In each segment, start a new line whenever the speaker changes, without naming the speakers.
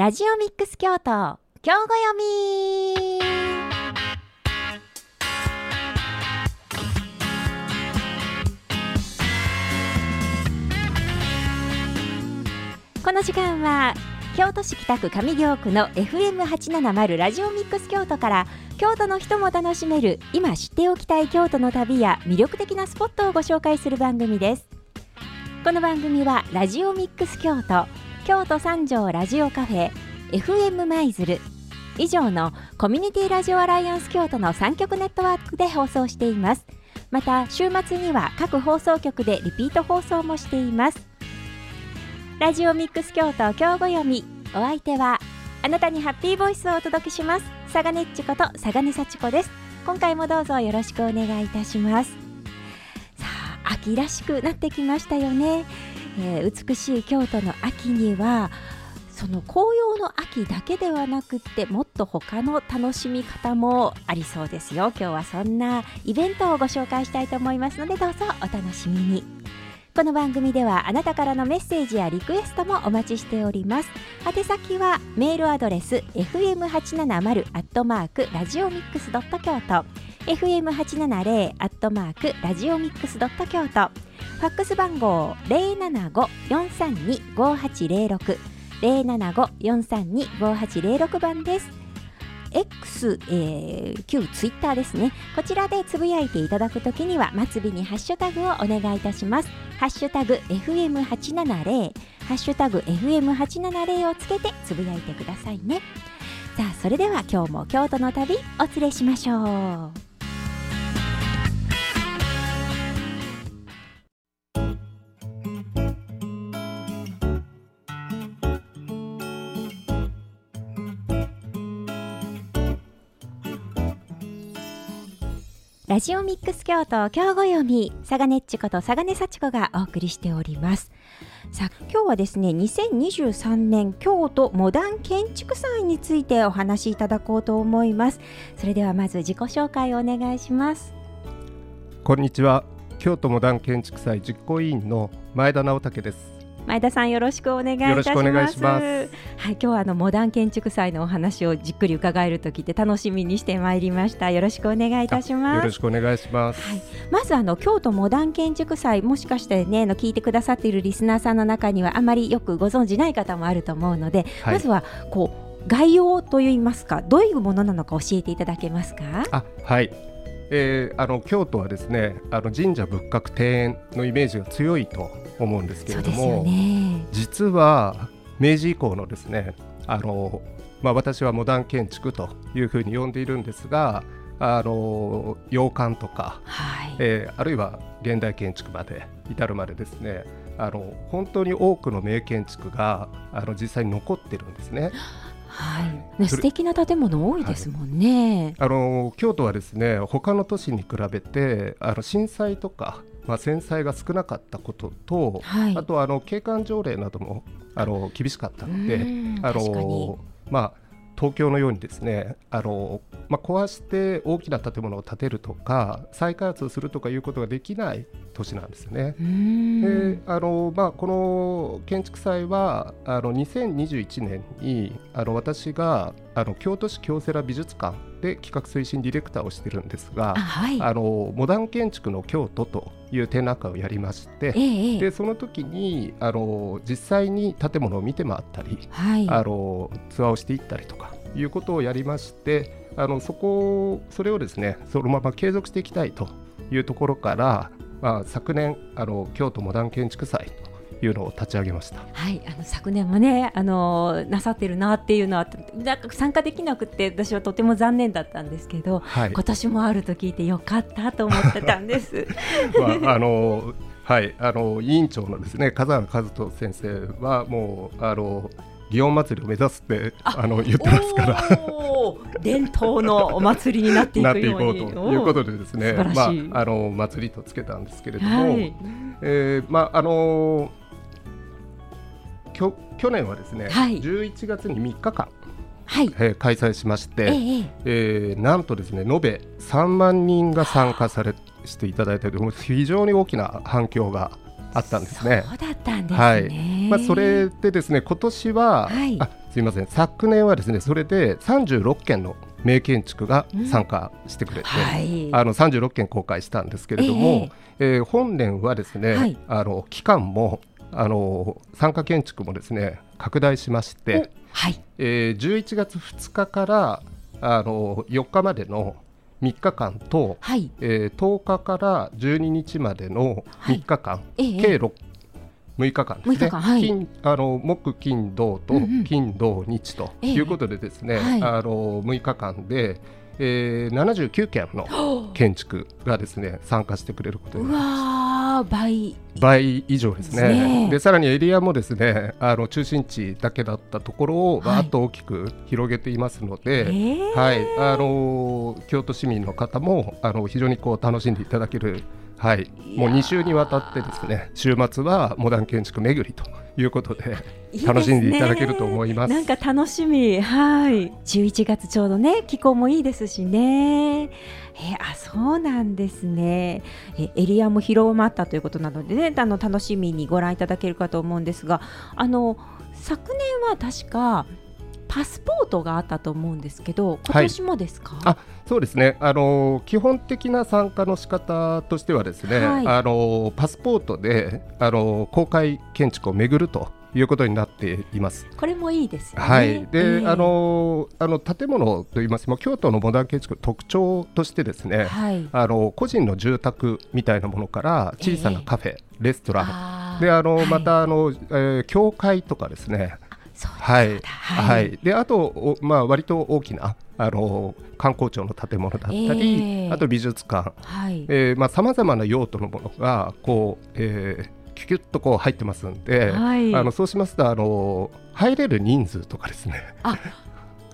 ラジオミックス京都今日ご読み。この時間は京都市北区上京区の FM870 ラジオミックス京都から京都の人も楽しめる今知っておきたい京都の旅や魅力的なスポットをご紹介する番組です。この番組はラジオミックス京都京都三条ラジオカフェ FM 舞鶴。以上のコミュニティラジオアライアンス京都の3局ネットワークで放送しています。また週末には各放送局でリピート放送もしています。ラジオミックス京都今日ご読み。お相手はあなたにハッピーボイスをお届けします。佐賀ねっちこと佐賀根幸子です。今回もどうぞよろしくお願いいたします。さあ秋らしくなってきましたよね、えー、美しい京都の秋にはその紅葉の秋だけではなくってもっと他の楽しみ方もありそうですよ。今日はそんなイベントをご紹介したいと思いますのでどうぞお楽しみに。この番組ではあなたからのメッセージやリクエストもお待ちしております。宛先はメールアドレス fm870 アットマークラジオミックスドット京都。fm870 アットマークラジオミックスドット京都。ファックス番号075-432-5806 075-432-5806番です。X、えー、旧ツイッターですね。こちらでつぶやいていただくときには末尾にハッシュタグをお願いいたします。ハッシュタグ FM870 ハッシュタグ FM870 をつけてつぶやいてくださいね。さあそれでは今日も京都の旅お連れしましょう。ラジオミックス京都今日ご読み佐賀ねっちこと佐賀根幸子がお送りしております。さあ今日はですね2023年京都モダン建築祭についてお話しいただこうと思います。それではまず自己紹介をお願いします。
こんにちは。京都モダン建築祭実行委員の前田直武です。
前田さんよろしくお願いいたします。はい今日はあのモダン建築祭のお話をじっくり伺えると聞いて楽しみにしてまいりました。よろしくお願いいたします。
よろしくお願いします、はい、
まずあの京都モダン建築祭もしかしてねの聞いてくださっているリスナーさんの中にはあまりよくご存じない方もあると思うので、はい、まずはこう概要といいますかどういうものなのか教えていただけますか？
あはいえー、あの京都はですねあの神社仏閣庭園のイメージが強いと思うんですけれども、ね、実は明治以降のですねあの、まあ、私はモダン建築というふうに呼んでいるんですがあの洋館とか、はい、えー、あるいは現代建築まで至るまでですねあの本当に多くの名建築があの実際に残ってるんですね。
はい、ね、素敵な建物多いですもんね、
はい、あの京都はですね他の都市に比べてあの震災とか、まあ、戦災が少なかったことと、はい、あとあの景観条例などもあの厳しかったのであの、まあ、東京のようにですねあの、まあ、壊して大きな建物を建てるとか再開発をするとかいうことができない都市なんですよね。であのまあ、この建築祭はあの2021年にあの私があの京都市京セラ美術館で企画推進ディレクターをしてるんですが、はい、あのモダン建築の京都という展覧会をやりまして、ええ、でその時にあの実際に建物を見て回ったり、はい、あのツアーをしていったりとかいうことをやりましてあのそこそれをですねそのまま継続していきたいというところから、まあ、昨年あの京都モダン建築祭というのを立ち上げました。
はい、あの昨年もね、あのなさってるなっていうのは、なんか参加できなくて、私はとても残念だったんですけど。はい、今年もあると聞いてよかったと思ってたんです。
まあ、あの。はい、あの委員長のですね、風原和人先生は、もう、あの。祇園祭りを目指すってあの言ってますから
伝統のお祭りになっていくよう
に ということでですねまああの祭りとつけたんですけれども、はい、えー、まああのきょ去年はですね、はい、11月に3日間はい、えー、開催しまして、えええー、なんとですね延べ3万人が参加されしていただいて非常に大きな反響があったんですね。
そうだったんですね。
はい。まあそれでですね今年は、はい、あすみません。昨年はですねそれで36件の名建築が参加してくれて、うんはい、あの36件公開したんですけれども、えー、えー、本年はですね、はい、あの期間もあの参加建築もですね拡大しまして、はい。えー、11月2日からあの4日までの3日間と、はい。えー、10日から12日までの3日間、はい、計 6, 6日間ですね、はい、金あの木金土と金土日ということでですね、うんうん、あの6日間で、えー、79件の建築がですね参加してくれることになりました。
倍。
倍以上ですね。で、ね、さらにエリアもですねあの中心地だけだったところをわっと大きく広げていますので、はい、はい、あの京都市民の方もあの非常にこう楽しんでいただけるはい、もう2週にわたってですね週末はモダン建築巡りということで楽しんでいただけると思います。
いいなんか楽しみ。はい。11月ちょうどね気候もいいですしね。えあそうなんですね。えエリアも広まったということなのでねあの楽しみにご覧いただけるかと思うんですがあの昨年は確かパスポートがあったと思うんですけど今年もですか、はい、
あそうですね。あの基本的な参加の仕方としてはですね、はい、あのパスポートであの公開建築を巡るということになっています。
これもいいですね。
はい。で、えー、あのあの建物といいますも京都のモダン建築の特徴としてですね、はい、あの個人の住宅みたいなものから小さなカフェ、えー、レストラン。であの、またあの、えー、教会とかですね。はい、はい、であと、まあ、割と大きなあの観光庁の建物だったり、えー、あと美術館、はいえーまあ、さまざまな用途のものがこう、えー、キュキュッとこう入ってますんで、はい、あのそうしますとあの入れる人数とかですね。
あ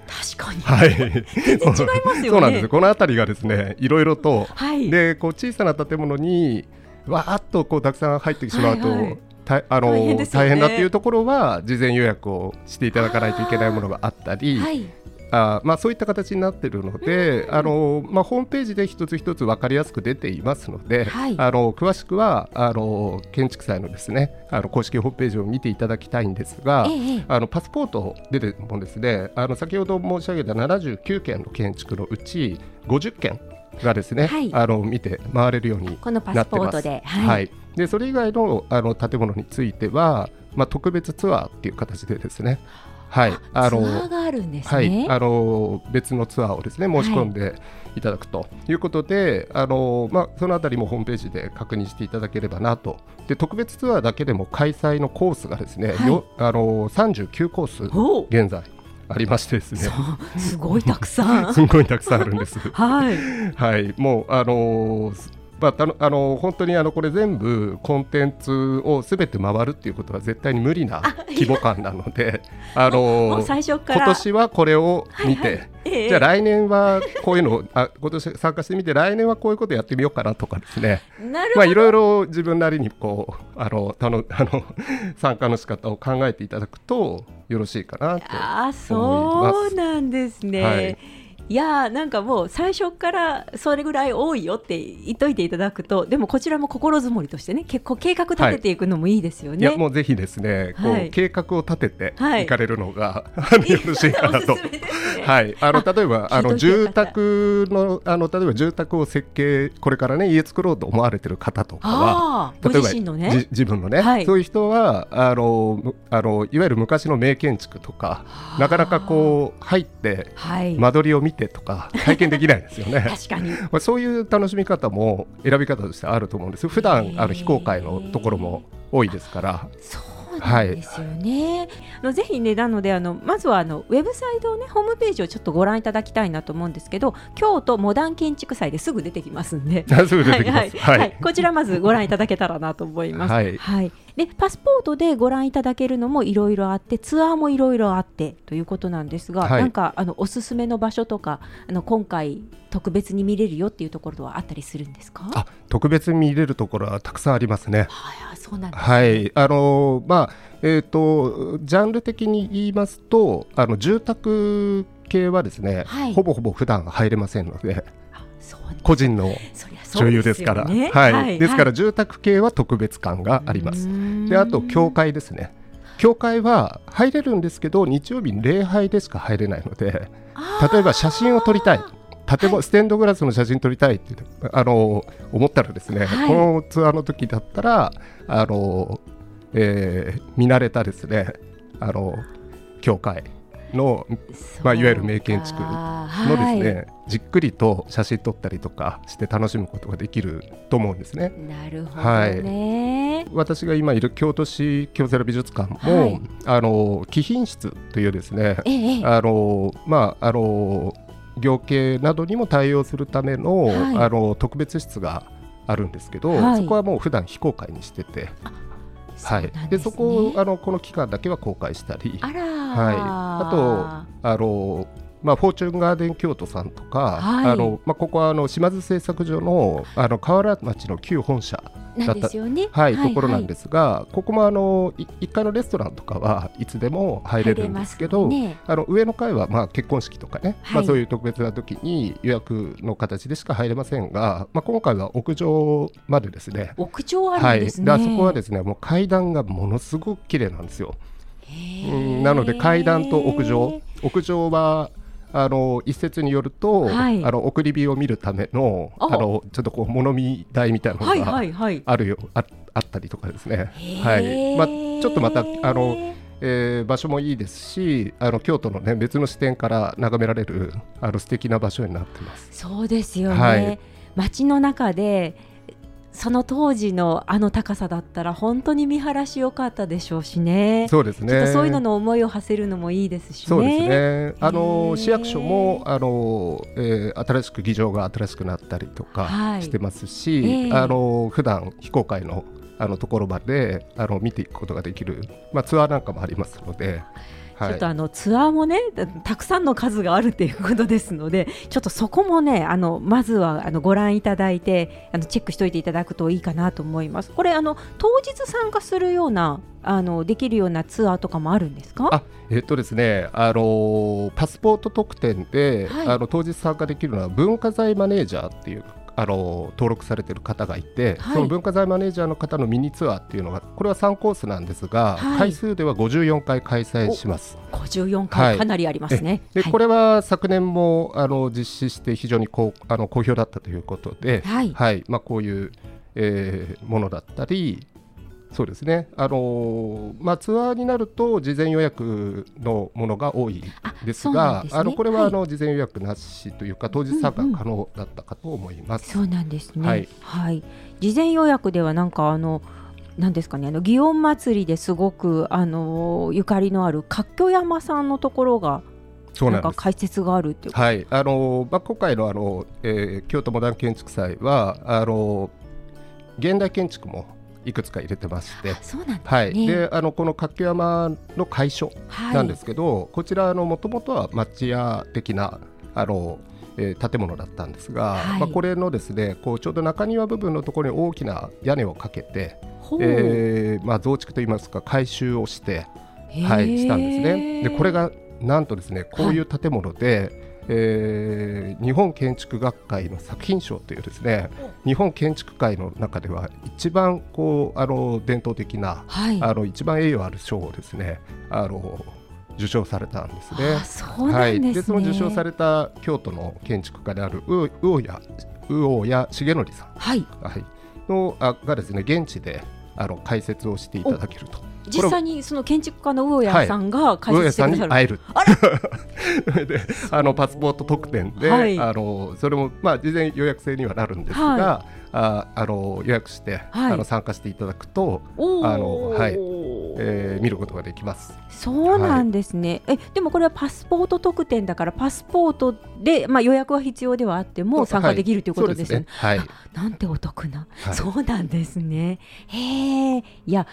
確かに。はい。全然違いますよね。
そうなんです。この辺りがですね、いろいろと、はい、で、こう小さな建物にわーっとこうたくさん入ってしまうと、はいはいたあの大変、ね,、大変だっていうところは事前予約をしていただかないといけないものがあったり。あまあ、そういった形になっているので、あのまあ、ホームページで一つ一つ分かりやすく出ていますので、はい、あの詳しくはあの建築祭のですねあの公式ホームページを見ていただきたいんですが、ええ、あのパスポート出てもですね。あの先ほど申し上げた79件の建築のうち50件がですね、はい、あの見て回れるようになってます。このパスポートで、はい、はい、でそれ以外のあの建物については、まあ、特別ツアーっていう形でですねはい、
あのあね、はい、
あの別のツアーをですね申し込んでいただくということで、はい、あのまあそのあたりもホームページで確認していただければなと。で特別ツアーだけでも開催のコースがですね、はい、よあの39コース現在ありましてですね。
すごいたくさ
ん。すごいたくさんあるんです。はい。はい、もうあのーまあ、あの本当にあのこれ全部コンテンツをすべて回るっていうことは絶対に無理な規模感なのであの今年はこれを見て、はいはいじゃあ来年はこういうのあ 今年参加してみて来年はこういうことやってみようかなとかですね。まあいろいろ自分なりにこうあのたの あの参加の仕方を考えていただくとよろしいかなと思います。あ
そうなんですね、はいいやなんかもう最初からそれぐらい多いよって言っといていただくとでもこちらも心づもりとしてね結構計画立てていくのもいいですよね。
はい、もうぜひですね、こう計画を立てていかれるのが、はい、よろしいかなと。はい、あの例えばあの住宅のあの例えば住宅を設計これからね家作ろうと思われてる方とかは例えば自,、ね、自分のね、はい、そういう人はあのあのいわゆる昔の名建築とかなかなかこう入って間取りを見てとか体験できないですよね。
確かに。ま
あそういう楽しみ方も選び方としてあると思うんです。普段あの非公開のところも多いですから。
そうですよね。はい、あのぜひねなのであのまずはあのウェブサイトをねホームページをちょっとご覧いただきたいなと思うんですけど、京都モダン建築祭ですぐ出てきますんで、
すぐ出てきます。はい、はい、
こちらまずご覧いただけたらなと思います。はい、はいでパスポートでご覧いただけるのもいろいろあってツアーもいろいろあってということなんですが、はい、なんかあのおすすめの場所とかあの今回特別に見れるよっていうところはあったりするんですか？
あ特別に見れるところはたくさんありますね。
はい、そうなんです、
ね、はい。あのまあえーと、ジャンル的に言いますとあの住宅系はですね、はい、ほぼほぼ普段入れませんので個人の所有ですから、ね、はい、はい、ですから住宅系は特別感があります。であと教会ですね。教会は入れるんですけど日曜日に礼拝でしか入れないので例えば写真を撮りたい。建物、はい、ステンドグラスの写真撮りたいってあの思ったらですね、はい、このツアーの時だったらあの、えー、見慣れたですねあの教会の、まあ、いわゆる名建築のですね、はい、じっくりと写真撮ったりとかして楽しむことができると思うんですね。
なるほどね、
はい、私が今いる京都市京セラ美術館も、はい、あの貴賓室というですね、ええ、あのまああの行系などにも対応するためのはい、あの特別室があるんですけど、はい、そこはもう普段非公開にしてて。はい、で、そこをあのこの期間だけは公開したり、
あ
はい、あとあのまあ、フォーチュンガーデン京都さんとか、はい、あのまあ、ここはあの島津製作所のあの河原町の旧本社だった、ね、はい、はい、ところなんですが、ここもあの1階のレストランとかはいつでも入れるんですけど、ね、あの上の階はまあ結婚式とかね、はい、まあ、そういう特別な時に予約の形でしか入れませんが、まあ、今回は屋上までですね。
屋上あるんですね、
はい、あそこはですねもう階段がものすごく綺麗なんですよ。うん、なので階段と屋上。屋上はあの一説によると、はい、あの送り火を見るためのあ。のちょっとこう物見台みたいなのがあるよ、はいはいはい、ああったりとかですね。はい。まあ、ちょっとまたあのえー、場所もいいですしあの京都の、ね、別の視点から眺められるあの素敵な場所になってます。
そうですよね、はい、街の中でその当時のあの高さだったら本当に見晴らしよかったでしょうしね。
そうですね。
そういうのの思いを馳せるのもいいですし、ね、
そうですね。あの市役所もあの、えー、新しく議場が新しくなったりとかしてますし、はいえー、あの普段非公開のあのところまであの見ていくことができる、まあツアーなんかもありますので。
ちょっとあのツアーもねたくさんの数があるということですのでちょっとそこもねあのまずはあのご覧いただいてあのチェックしておいていただくといいかなと思います。これあの当日参加するようなあのできるようなツアーとかもあるんですか？
あえっとですね、あのパスポート特典で、はい、あの当日参加できるのは文化財マネージャーっていうあの登録されている方がいて、はい、その文化財マネージャーの方のミニツアーっていうのがこれは3コースなんですが、はい、回数では54回開催します。
54回、かなりありますね。
で、これは昨年もあの実施して非常にこうあの好評だったということで、はい。まあ、こういう、えー、ものだったりそうですね、あのまあ、ツアーになると事前予約のものが多いですが、あ、ね、のこれはあの、はい、事前予約なしというか、当日参加可能だったかと思います。
うんうん、そうなんですね、はい、はい、事前予約ではなんかあのなんですかねあの祇園祭ですごくあのゆかりのある活況山さんのところがそうなんか解説があるっていう
はい。あのまあ、今回のあの、えー、京都モダン建築祭はあの現代建築もいくつか入れてまして、
そうなん、ね、
はい、であのこの活山の会所なんですけど、はい、こちらもともとは町屋的なあの、えー、建物だったんですが、はい、まあ、これのですねこうちょうど中庭部分のところに大きな屋根をかけて、えーまあ、増築といいますか改修をして、はい、したんですね。でこれがなんとですねこういう建物で、えー、日本建築学会の作品賞というですね日本建築界の中では一番こうあの伝統的な、はい、あの一番栄誉ある賞をですねあの受賞されたんですね。
そうなんですね、はい、で
その受賞された京都の建築家である魚谷魚谷重則さん、はい、はい、のあがですね現地であの解説をしていただけると。
実際にその建築家の魚谷さんが解説してくださる、
はい、さんに会える。であのパスポート特典で、はい、あのそれもまあ事前予約制にはなるんですが、はい、ああの予約して、はい、あの参加していただくとあのはい、えー、見ることができます。
そうなんですね。えでもこれはパスポート特典だからパスポートでまあ予約は必要ではあっても参加できるということですよね。はい、ね。はい、なんてお得な、そうなんですね。へえいや。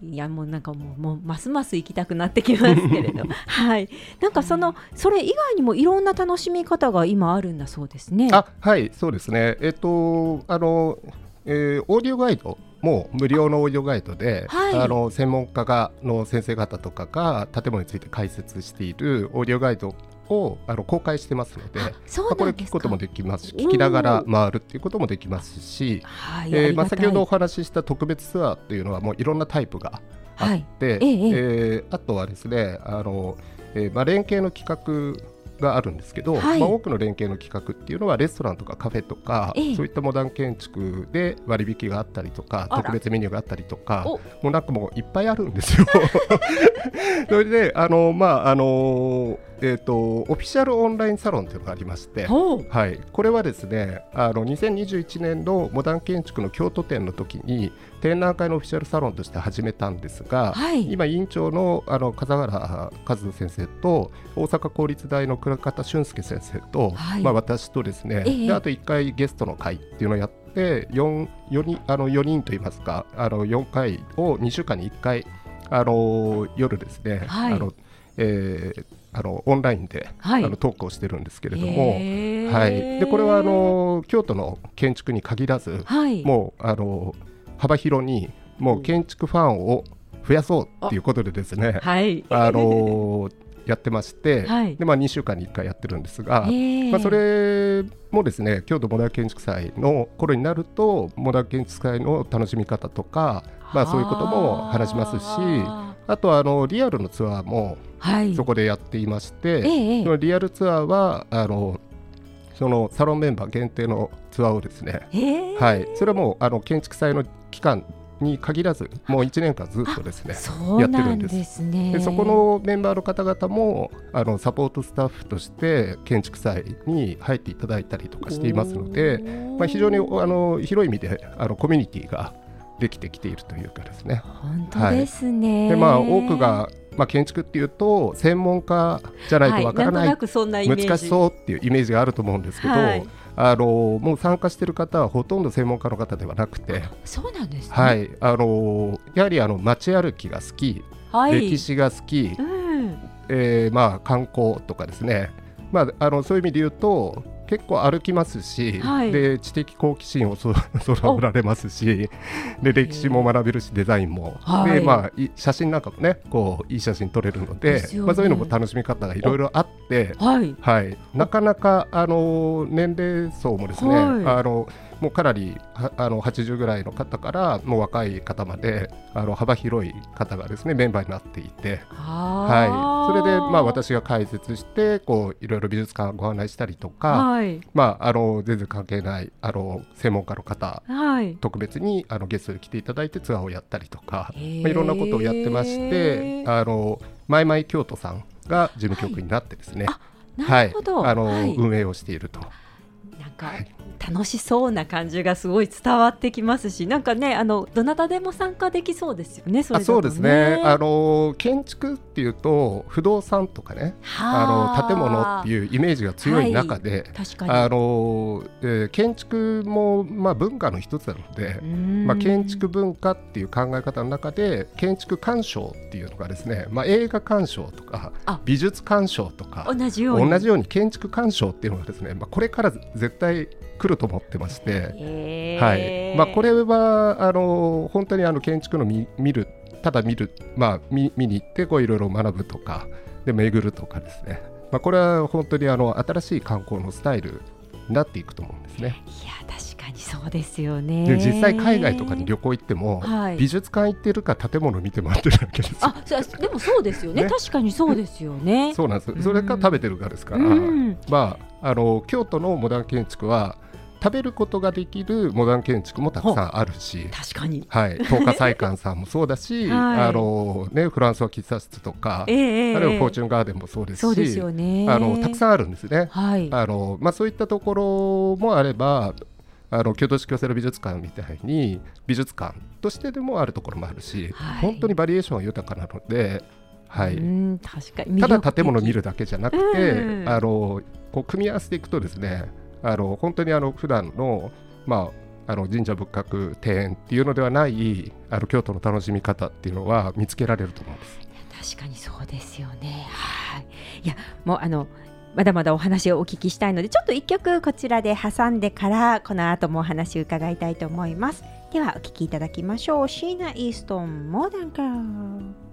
いやもうなんかもうもうますます行きたくなってきますけれど。はい。なんかそのそれ以外にもいろんな楽しみ方が今あるんだそうですね。
あはいそうですね。えっとあの、えー、オーディオガイドも無料のオーディオガイドで、はい、あの専門家がの先生方とかが建物について解説しているオーディオガイドをあの公開してますので、ま
あ、
これ聞くこともできますし聞きながら回るっていうこともできますし、えー、まあ、先ほどお話しした特別ツアーっていうのはもういろんなタイプがあって、はい、えー、えー、あとはですねあの、えーまあ、連携の企画があるんですけど、はい、まあ、多くの連携の企画っていうのはレストランとかカフェとか、えそういったモダン建築で割引があったりとか特別メニューがあったりとかもうなんかもういっぱいあるんですよ。それであのまああのえーと、オフィシャルオンラインサロンというのがありまして、はい、これはですねあの2021年のモダン建築の京都店の時に展覧会のオフィシャルサロンとして始めたんですが、はい、今委員長のあの風原和人先生と大阪公立大の倉方俊介先生と、はい、まあ、私とですね、えー、であと1回ゲストの会っていうのをやって 4, 4, 人あの4人といいますかあの4回を2週間に1回あの夜ですね、はい、あのえー、あのオンラインで、はい、あのトークをしてるんですけれども、はい、でこれはあの京都の建築に限らず、はい、もうあの幅広にもう建築ファンを増やそうっていうことでですね、はい、あの やってまして、はい、でまあ、2週間に1回やってるんですが、まあ、それもですね京都モダン建築祭の頃になるとモダン建築祭の楽しみ方とか、まあ、そういうことも話しますしあとはあのリアルのツアーもそこでやっていまして、そのリアルツアーはあのそのサロンメンバー限定のツアーをですね、はい、それはもうあの建築祭の期間に限らずもう1年間ずっとですねやってるんです。でそこのメンバーの方々もあのサポートスタッフとして建築祭に入っていただいたりとかしていますので、まあ、非常にあの広い意味であのコミュニティができてきているというかですね。
本当ですね、
はい、でまあ多くがまあ、建築っていうと専門家じゃないとわからない,、難しそうっていうイメージがあると思うんですけど、はい、あのもう参加している方はほとんど専門家の方ではなくて
そうなんです、ね、
はい。あのやはりあの街歩きが好き、はい、歴史が好き、うん、えー、まあ、観光とかですね、まあ、あのそういう意味で言うと結構歩きますし、はい、で知的好奇心をそ育られますしで歴史も学べるしデザインも、はい、でまあ、写真なんかもねこういい写真撮れるので、ね、まあ、そういうのも楽しみ方がいろいろあって、はい、はい、なかなかあの年齢層もですね、あのもうかなりあの80ぐらいの方からもう若い方まであの幅広い方がですねメンバーになっていて、はい、それでまあ私が解説してこういろいろ美術館ご案内したりとか、はい、まああの全然関係ないあの専門家の方、はい、特別にあのゲストで来ていただいてツアーをやったりとか、まあ、いろんなことをやってましてあのマイマイ京都さんが事務局になってですね、はい、あの運営をしていると。
なんか、楽しそうな感じがすごい伝わってきますしなんかねあのどなたでも参加できそうですよねそ、ね、
そうですね。あの建築っていうと不動産とかねあ。の建物っていうイメージが強い中で、はい、あのえー、建築も、まあ、文化の一つなので、まあ、建築文化っていう考え方の中で建築鑑賞っていうのがですね、まあ、映画鑑賞とか美術鑑賞とか
同じように。
同じように建築鑑賞っていうのがですね、まあ、これから絶対来ると思ってまして、はい。まあ、これはあの本当にあの建築の見見るただ見る、まあ、見見に行ってこういろいろ学ぶとかで巡るとかですね、まあ、これは本当にあの新しい観光のスタイルになっていくと思うんですね。
いや確かにそうですよね。
で実際海外とかに旅行行っても、はい、美術館行ってるか建物見て回ってるわけですあ
でもそうですよね。ね、確かにそうですよね。
そうなんです。それか食べてるかですから、まああの京都のモダン建築は食べることができるモダン建築もたくさんあるし。
確かに、
はい、東華菜館さんもそうだし、はい、あのね、フランスは喫茶室とか、えー、あるいはフォーチュンガーデンもそうですしすよ、ね、あのたくさんあるんですね。はい、あのまあ、そういったところもあればあの京都市京セラ美術館みたいに美術館としてでもあるところもあるし、はい、本当にバリエーションは豊かなので。はい、確かに。ただ建物を見るだけじゃなくて、あのこう組み合わせていくとですねあの本当にあの普段のまああの神社仏閣庭園っていうのではないあの京都の楽しみ方っていうのは見つけられると思うんで
す。確かにそうですよね。はい。いやもうあのまだまだお話をお聞きしたいのでちょっと一曲こちらで挟んでからこの後もお話を伺いたいと思います。ではお聞きいただきましょう。シーナ・イーストンモダンカー。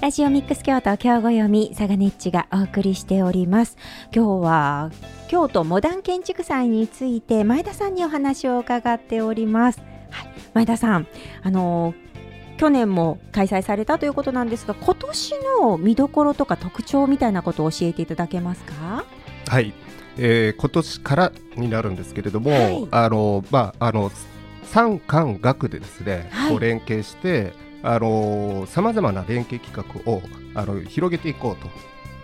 ラジオミックス京都今日ご読み佐賀ネッチがお送りしております。今日は京都モダン建築祭について前田さんにお話を伺っております。はい、前田さんあの去年も開催されたということなんですが今年の見どころとか特徴みたいなことを教えていただけますか？
はい、えー、今年からになるんですけれども、はい、あのまああの三官学でですね、はい、連携してあのさまざまな連携企画をあの広げていこうと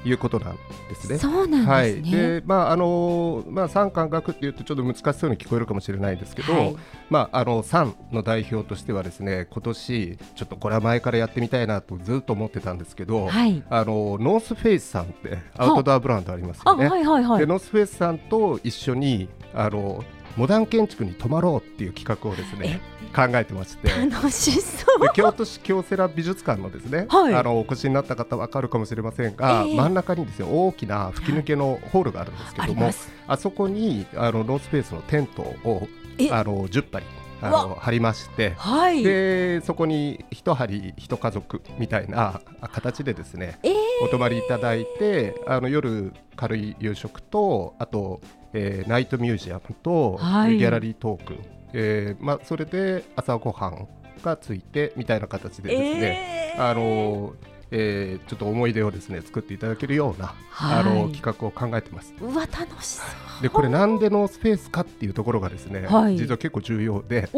いうことなんですね。
そうなんですね。はい、で、
まああのまあ三感学っていうとちょっと難しそうに聞こえるかもしれないんですけど、はい、まああの三の代表としてはですね、今年ちょっとこれは前からやってみたいなとずっと思ってたんですけど、はい、あのノースフェイスさんってアウトドアブランドありますよね。はいはいはい。でノースフェイスさんと一緒にあのモダン建築に泊まろうっていう企画をですね考えてまして。
楽しそう。
京都市京セラ美術館のですね、はい、あのお越しになった方わかるかもしれませんが、えー、真ん中にですね大きな吹き抜けのホールがあるんですけども、はい、あそこにあのノースフェイスのテントをあの10張あの張りまして、はい、でそこに一張り一家族みたいな形でですね、えー、お泊まりいただいてあの夜軽い夕食とあとえー、ナイトミュージアムと、はい、ギャラリートーク、えーまあ、それで朝ごはんがついてみたいな形でですね、えー、あのえー、ちょっと思い出をですね作っていただけるような、はい、あの企画を考えてます。
うわ楽しそう。
でこれなんでノースフェイスかっていうところがですね、はい、実は結構重要で、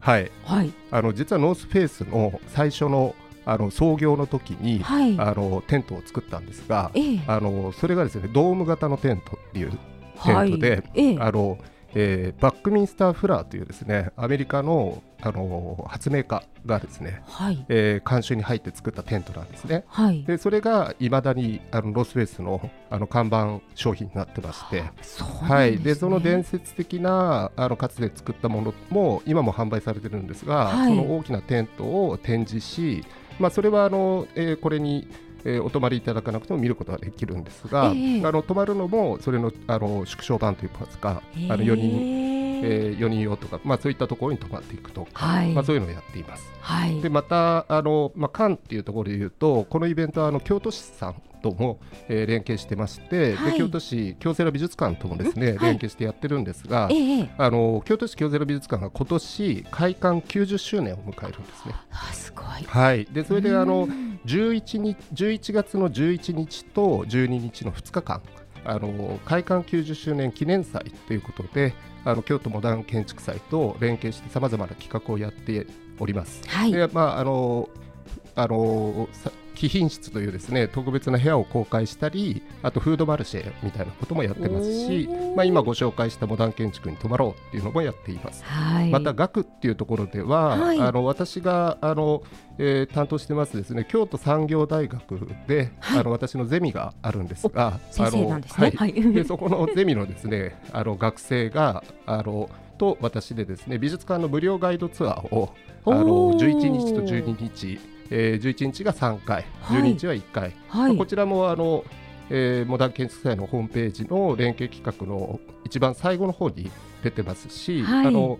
はい、はい、あの実はノースフェイスの最初のあの創業の時に、はい、あのテントを作ったんですが、えー、あのそれがですねドーム型のテントっていうテントで、はいええ、あのえー、バックミンスター・フラーというですねアメリカの、あのー、発明家がですね、はい、えー、監修に入って作ったテントなんですね。はい、でそれがいまだにあのノースフェイスのあの看板商品になってまして、はい、でその伝説的なあのかつて作ったものも今も販売されてるんですが、はい、その大きなテントを展示し、まあ、それはあの、えー、これにえー、お泊まりいただかなくても見ることができるんですが、えー、あの泊まるのもそれのあの縮小版といいますか、えー、あの4人、えー、4人用とか、まあ、そういったところに泊まっていくとか、はい、まあ、そういうのをやっています。はい、でまたあの、まあ、館っていうところでいうとこのイベントはあの京都市さんとも、えー、連携してまして、はい、で京都市京セラ美術館ともですね、連携してやってるんですが、あの京都市京セラ美術館が今年開館90周年を迎えるんですね。
あすごい、
はい、でそれであの11日11月の11日と12日の2日間あの開館90周年記念祭ということであの京都モダン建築祭と連携してさまざまな企画をやっております。はい、でまああのあの貴賓室というですね特別な部屋を公開したりあとフードマルシェみたいなこともやってますし、まあ、今ご紹介したモダン建築に泊まろうっていうのもやっています、はい、また学っていうところでは、はい、あの私があの、えー、担当してますですね京都産業大学で、はい、あの私のゼミがあるんですが
先生なんですね。
はい、でそこのゼミのですねあの学生があのと私でですね美術館の無料ガイドツアーをあの11日と12日えー、11日が3回、12日は1回、はい、こちらもあの、えー、モダン建築祭のホームページの連携企画の一番最後の方に出てますし、はい、あの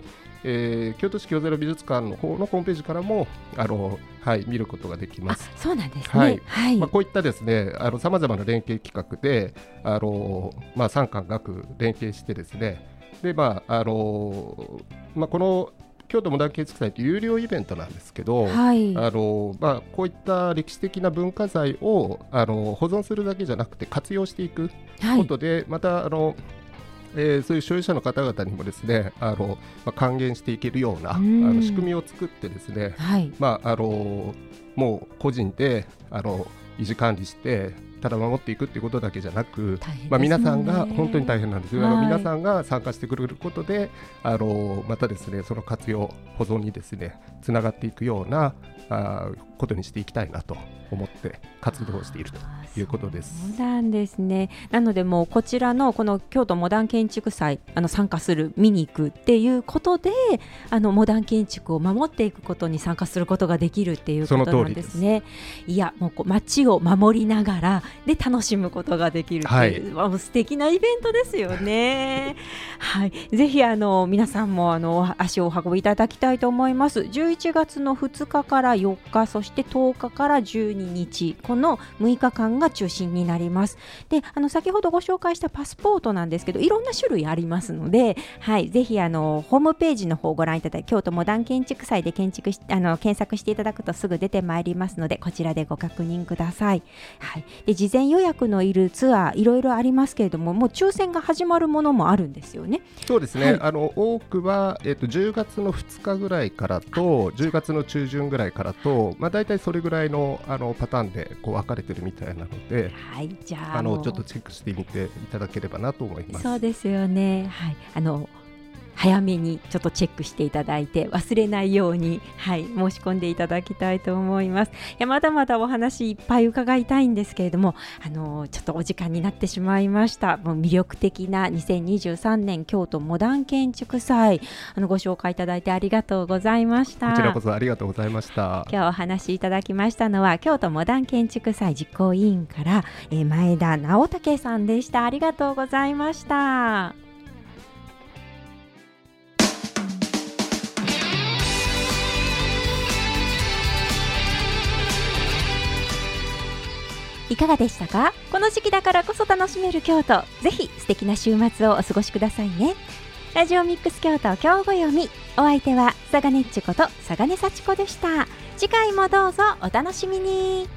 えー、京都市京ゼロ美術館の方のホームページからもあの、はい、見ることができます。
そうなんですね、はい。はい。
まあ、こういったですねさまざまな連携企画であの、まあ、三官学連携してですね。で、まああのまあ、この京都モダン建築祭という有料イベントなんですけど、はい、あのまあ、こういった歴史的な文化財をあの保存するだけじゃなくて活用していくことで、はい、またあのえー、そういう所有者の方々にもですねあの、まあ、還元していけるようなあの仕組みを作ってですね、はい、まあ、あのもう個人であの維持管理してただ守っていくっていうことだけじゃなく、まあ、皆さんが本当に大変なんですよ、はい、皆さんが参加してくれることであのまたですねその活用保存にですねつながっていくようなあことにしていきたいなと思って活動しているということです。
そうなんですね。なのでもうこちらのこの京都モダン建築祭あの参加する見に行くっていうことであのモダン建築を守っていくことに参加することができるっていうことなんですね。すいやもうこう街を守りながらで楽しむことができるっていう、はい、素敵なイベントですよね。はい、ぜひあの皆さんもあの足をお運びいただきたいと思います。11 11月の2日から4日そして10日から12日この6日間が中心になります。であの先ほどご紹介したパスポートなんですけどいろんな種類ありますので、はい、ぜひあのホームページの方をご覧いただいて京都モダン建築祭で建築しあの検索していただくとすぐ出てまいりますのでこちらでご確認ください、はい、で事前予約のいるツアーいろいろありますけれどももう抽選が始まるものもあるんですよね。
そうですね、はい、あの多くは、えーと、10月の2日ぐらいからと10月の中旬ぐらいからと、まあ、大体それぐらいのあのパターンでこう分かれてるみたいなので、
はい、じゃ
あのちょっとチェックしてみていただければなと思います。
そうですよね。はい、あの早めにちょっとチェックしていただいて忘れないように、はい、申し込んでいただきたいと思います。いやまだまだお話いっぱい伺いたいんですけれども、あのちょっとお時間になってしまいました。もう魅力的な2023年京都モダン建築祭あのご紹介いただいてありがとうございました。
こちらこそありがとうございました。
今日お話しいただきましたのは京都モダン建築祭実行委員から、えー、前田直武さんでした。ありがとうございました。いかがでしたか？この時期だからこそ楽しめる京都。ぜひ素敵な週末をお過ごしくださいね。ラジオミックス京都今日ご読み。お相手はサガネッチこと佐賀根幸子でした。次回もどうぞお楽しみに。